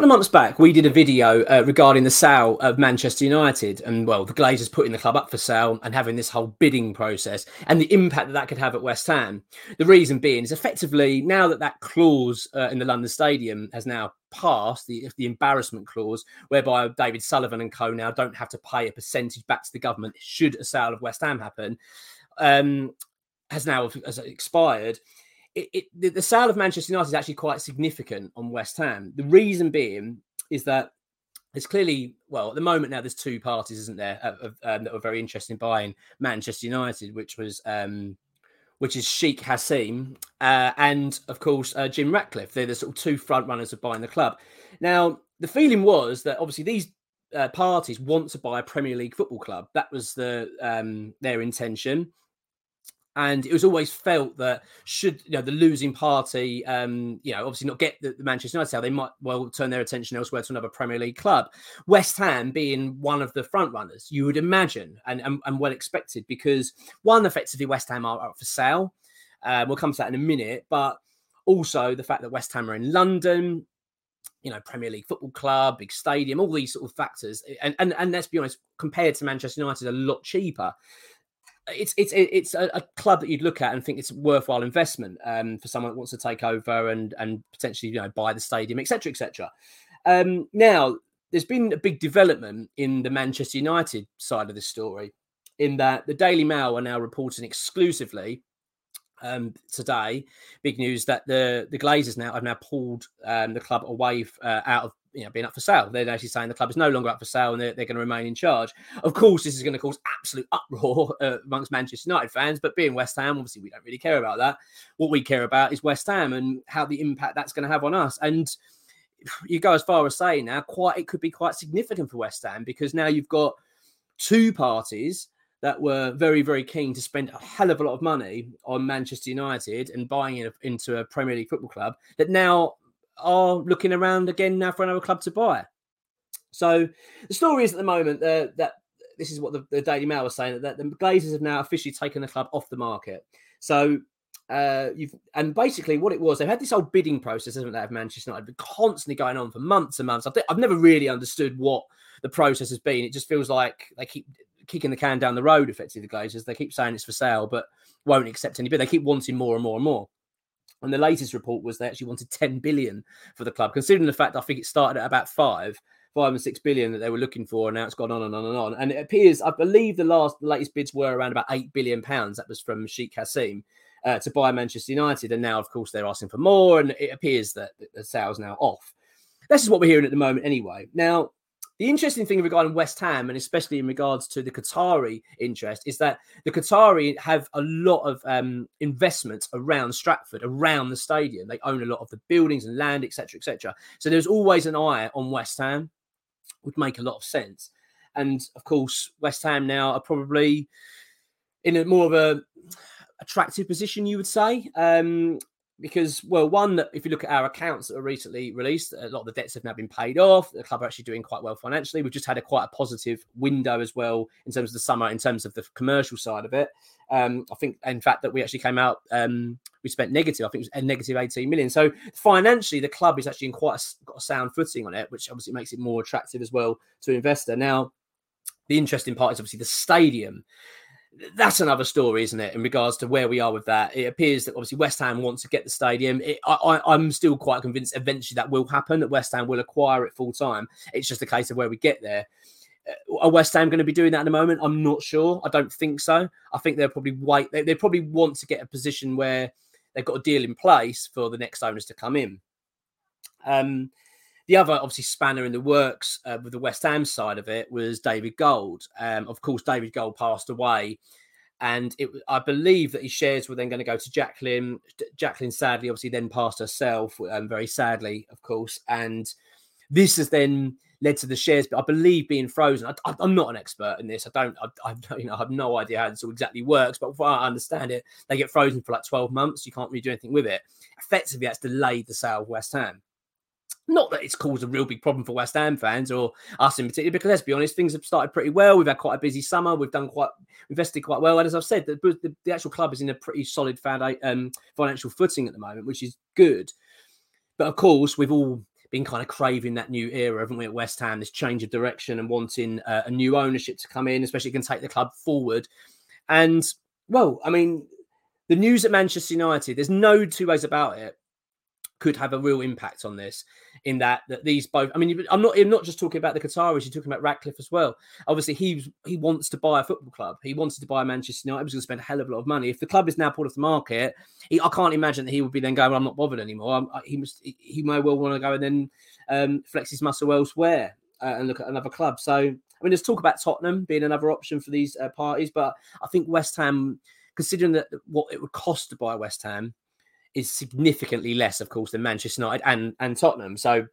Couple of months back, we did a video uh, regarding the sale of Manchester United and, well, the Glazers putting the club up for sale and having this whole bidding process and the impact that that could have at West Ham. The reason being is effectively now that that clause uh, in the London Stadium has now passed, the, the embarrassment clause, whereby David Sullivan and co now don't have to pay a percentage back to the government should a sale of West Ham happen, um, has now has expired it, it, the, sale of Manchester United is actually quite significant on West Ham. The reason being is that there's clearly, well, at the moment now, there's two parties, isn't there, of, um, that were very interested in buying Manchester United, which was, um, which is Sheikh Jassim uh, and, of course, uh, Jim Ratcliffe. They're the sort of two front runners of buying the club. Now, the feeling was that obviously these uh, parties want to buy a Premier League football club. That was the um, their intention and it was always felt that should you know the losing party, um, you know, obviously not get the, the Manchester United sale, they might well turn their attention elsewhere to another Premier League club. West Ham being one of the front runners, you would imagine, and, and, and well expected, because one, effectively West Ham are up for sale. Uh, we'll come to that in a minute, but also the fact that West Ham are in London, you know, Premier League football club, big stadium, all these sort of factors, and and, and let's be honest, compared to Manchester United, a lot cheaper it's it's it's a, a, club that you'd look at and think it's a worthwhile investment um, for someone that wants to take over and and potentially you know buy the stadium, etc., etc. Um, now, there's been a big development in the Manchester United side of the story, in that the Daily Mail are now reporting exclusively um, today. Big news that the the Glazers now have now pulled um, the club away uh, out of you know being up for sale. They're actually saying the club is no longer up for sale and they're, they're going to remain in charge. Of course, this is going to cause absolute uproar uh, amongst Manchester United fans, but being West Ham, obviously we don't really care about that. What we care about is West Ham and how the impact that's going to have on us. And you go as far as saying now, quite it could be quite significant for West Ham because now you've got two parties that were very, very keen to spend a hell of a lot of money on Manchester United and buying in, into a Premier League football club that now are looking around again now for another club to buy. So the story is at the moment that this is what the, the, Daily Mail was saying that the Glazers have now officially taken the club off the market. So uh, you've and basically what it was, they've had this old bidding process, haven't they, of Manchester United, been constantly going on for months and months. I've, I've never really understood what the process has been. It just feels like they keep kicking the can down the road. Effectively, the Glazers they keep saying it's for sale, but won't accept any bid. They keep wanting more and more and more. And the latest report was they actually wanted 10 billion for the club, considering the fact I think it started at about five, five and six billion that they were looking for, and now it's gone on and on and on. And it appears, I believe, the last, the latest bids were around about eight billion pounds. That was from Sheikh Jassim uh, to buy Manchester United, and now, of course, they're asking for more, and it appears that the sale's now off. This is what we're hearing at the moment, anyway. Now, the interesting thing regarding West Ham, and especially in regards to the Qatari interest, is that the Qatari have a lot of um, investments around Stratford, around the stadium. They own a lot of the buildings and land, etc., etc. So there's always an eye on West Ham. Would make a lot of sense. And of course, West Ham now are probably in a more of a attractive position, you would say. Um, because well one if you look at our accounts that were recently released a lot of the debts have now been paid off. The club are actually doing quite well financially. We've just had a quite a positive window as well in terms of the summer in terms of the commercial side of it. Um, i think in fact that we actually came out um, we spent negative i think it was a negative 18 million. So financially the club is actually in quite a, got a sound footing on it which obviously makes it more attractive as well to investor. Now the interesting part is obviously the stadium that's another story, isn't it? In regards to where we are with that, it appears that obviously West Ham wants to get the stadium. It, I, am still quite convinced eventually that will happen. That West Ham will acquire it full time. It's just a case of where we get there. Uh, are West Ham going to be doing that at the moment? I'm not sure. I don't think so. I think they'll probably wait. They, they probably want to get a position where they've got a deal in place for the next owners to come in. Um, the other, obviously, spanner in the works uh, with the West Ham side of it was David Gold. Um, of course, David Gold passed away, and it, I believe that his shares were then going to go to Jacqueline. Jacqueline sadly, obviously, then passed herself, um, very sadly, of course, and this has then led to the shares, but I believe being frozen. I, am not an expert in this. I don't. I, I, you know, I have no idea how this all exactly works. But if I understand it, they get frozen for like 12 months. You can't really do anything with it. Effectively, that's delayed the sale of West Ham. Not that it's caused a real big problem for West Ham fans or us in particular, because let's be honest, things have started pretty well. We've had quite a busy summer. We've done quite invested quite well, and as I've said, the, the, the actual club is in a pretty solid um, financial footing at the moment, which is good. But of course, we've all been kind of craving that new era, haven't we, at West Ham? This change of direction and wanting uh, a new ownership to come in, especially can take the club forward. And well, I mean, the news at Manchester United, there's no two ways about it could have a real impact on this. In that that these both, I mean, I'm not I'm not just talking about the Qataris. You're talking about Ratcliffe as well. Obviously, he he wants to buy a football club. He wanted to buy Manchester United. He was going to spend a hell of a lot of money. If the club is now pulled off the market, he, I can't imagine that he would be then going. Well, I'm not bothered anymore. I'm, he must. He, he, may well want to go and then um, flex his muscle elsewhere uh, and look at another club. So I mean, there's talk about Tottenham being another option for these uh, parties, but I think West Ham, considering that what it would cost to buy West Ham is significantly less, of course, than Manchester United and, and Tottenham. So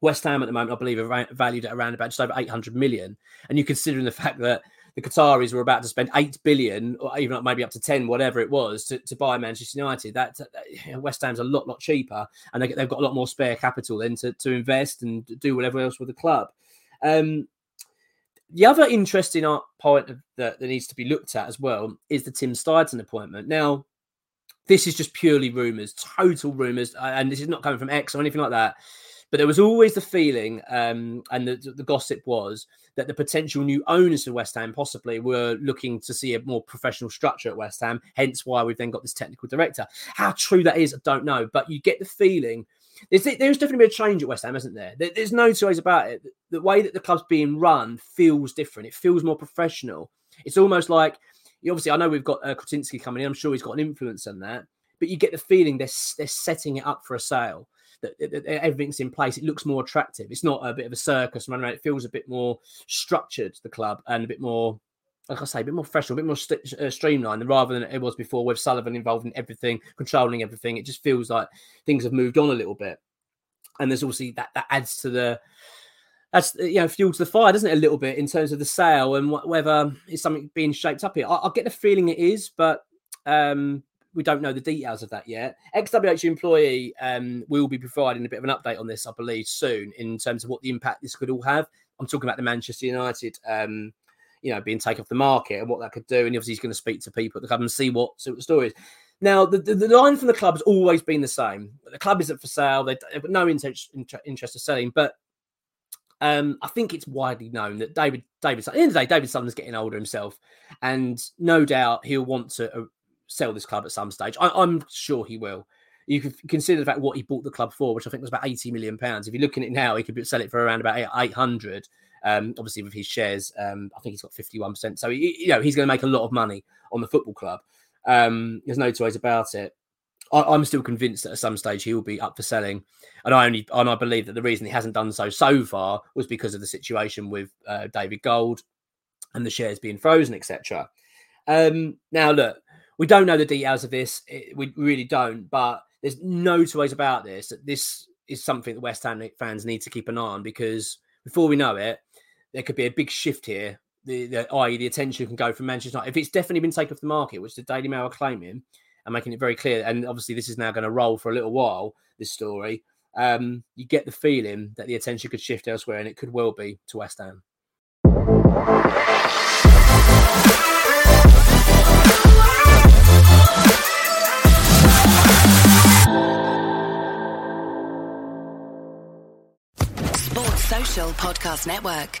West Ham at the moment, I believe, are valued at around about just over 800 million. And you considering the fact that the Qataris were about to spend 8 billion or even maybe up to 10, whatever it was, to, to buy Manchester United, that, that West Ham's a lot, lot cheaper. And they, have got a lot more spare capital then to, to invest and do whatever else with the club. Um, the other interesting point that, that needs to be looked at as well is the Tim Steidten appointment. Now, this is just purely rumors, total rumors, and this is not coming from Ex or anything like that. But there was always the feeling, um, and the, the gossip was that the potential new owners of West Ham possibly were looking to see a more professional structure at West Ham. Hence, why we've then got this technical director. How true that is, I don't know, but you get the feeling there's, there's definitely a change at West Ham, isn't there? There's no two ways about it. The way that the club's being run feels different. It feels more professional. It's almost like obviously, I know we've got uh, coming in. I'm sure he's got an influence on that. But you get the feeling they're they're setting it up for a sale. That, that, that, everything's in place. It looks more attractive. It's not a bit of a circus run around. It feels a bit more structured, the club, and a bit more, like I say, a bit more professional, a bit more st- uh, streamlined rather than it was before with Sullivan involved in everything, controlling everything. It just feels like things have moved on a little bit. And there's obviously that that adds to the that's you know fuel to the fire, doesn't it? A little bit in terms of the sale and whether it's something being shaped up here. I, I get the feeling it is, but um, we don't know the details of that yet. XWH employee um, will be providing a bit of an update on this, I believe, soon in terms of what the impact this could all have. I'm talking about the Manchester United, um, you know, being taken off the market and what that could do. And obviously, he's going to speak to people at the club and see what, see what the story is. Now, the, the, the, line from the club has always been the same. The club isn't for sale. They've no interest, interest of selling, but um, I think it's widely known that David David at the end of the day, David Sutton's getting older himself, and no doubt he'll want to uh, sell this club at some stage. I, am sure he will. You could consider the fact what he bought the club for, which I think was about 80 million pounds. If you're looking at it now, he could sell it for around about 800. Um, obviously, with his shares, um, I think he's got 51%. So, he, you know, he's going to make a lot of money on the football club. Um, there's no two ways about it. I, am still convinced that at some stage he will be up for selling, and I only and I believe that the reason he hasn't done so so far was because of the situation with uh, David Gold and the shares being frozen, etc. Um, now, look, we don't know the details of this. It, we really don't, but there's no two ways about this. That this is something that West Ham fans need to keep an eye on because before we know it, there could be a big shift here. The, the i.e. the attention can go from Manchester United if it's definitely been taken off the market, which the Daily Mail are claiming and making it very clear. And obviously, this is now going to roll for a little while. This story, um, you get the feeling that the attention could shift elsewhere, and it could well be to West Ham. Sports Social Podcast Network.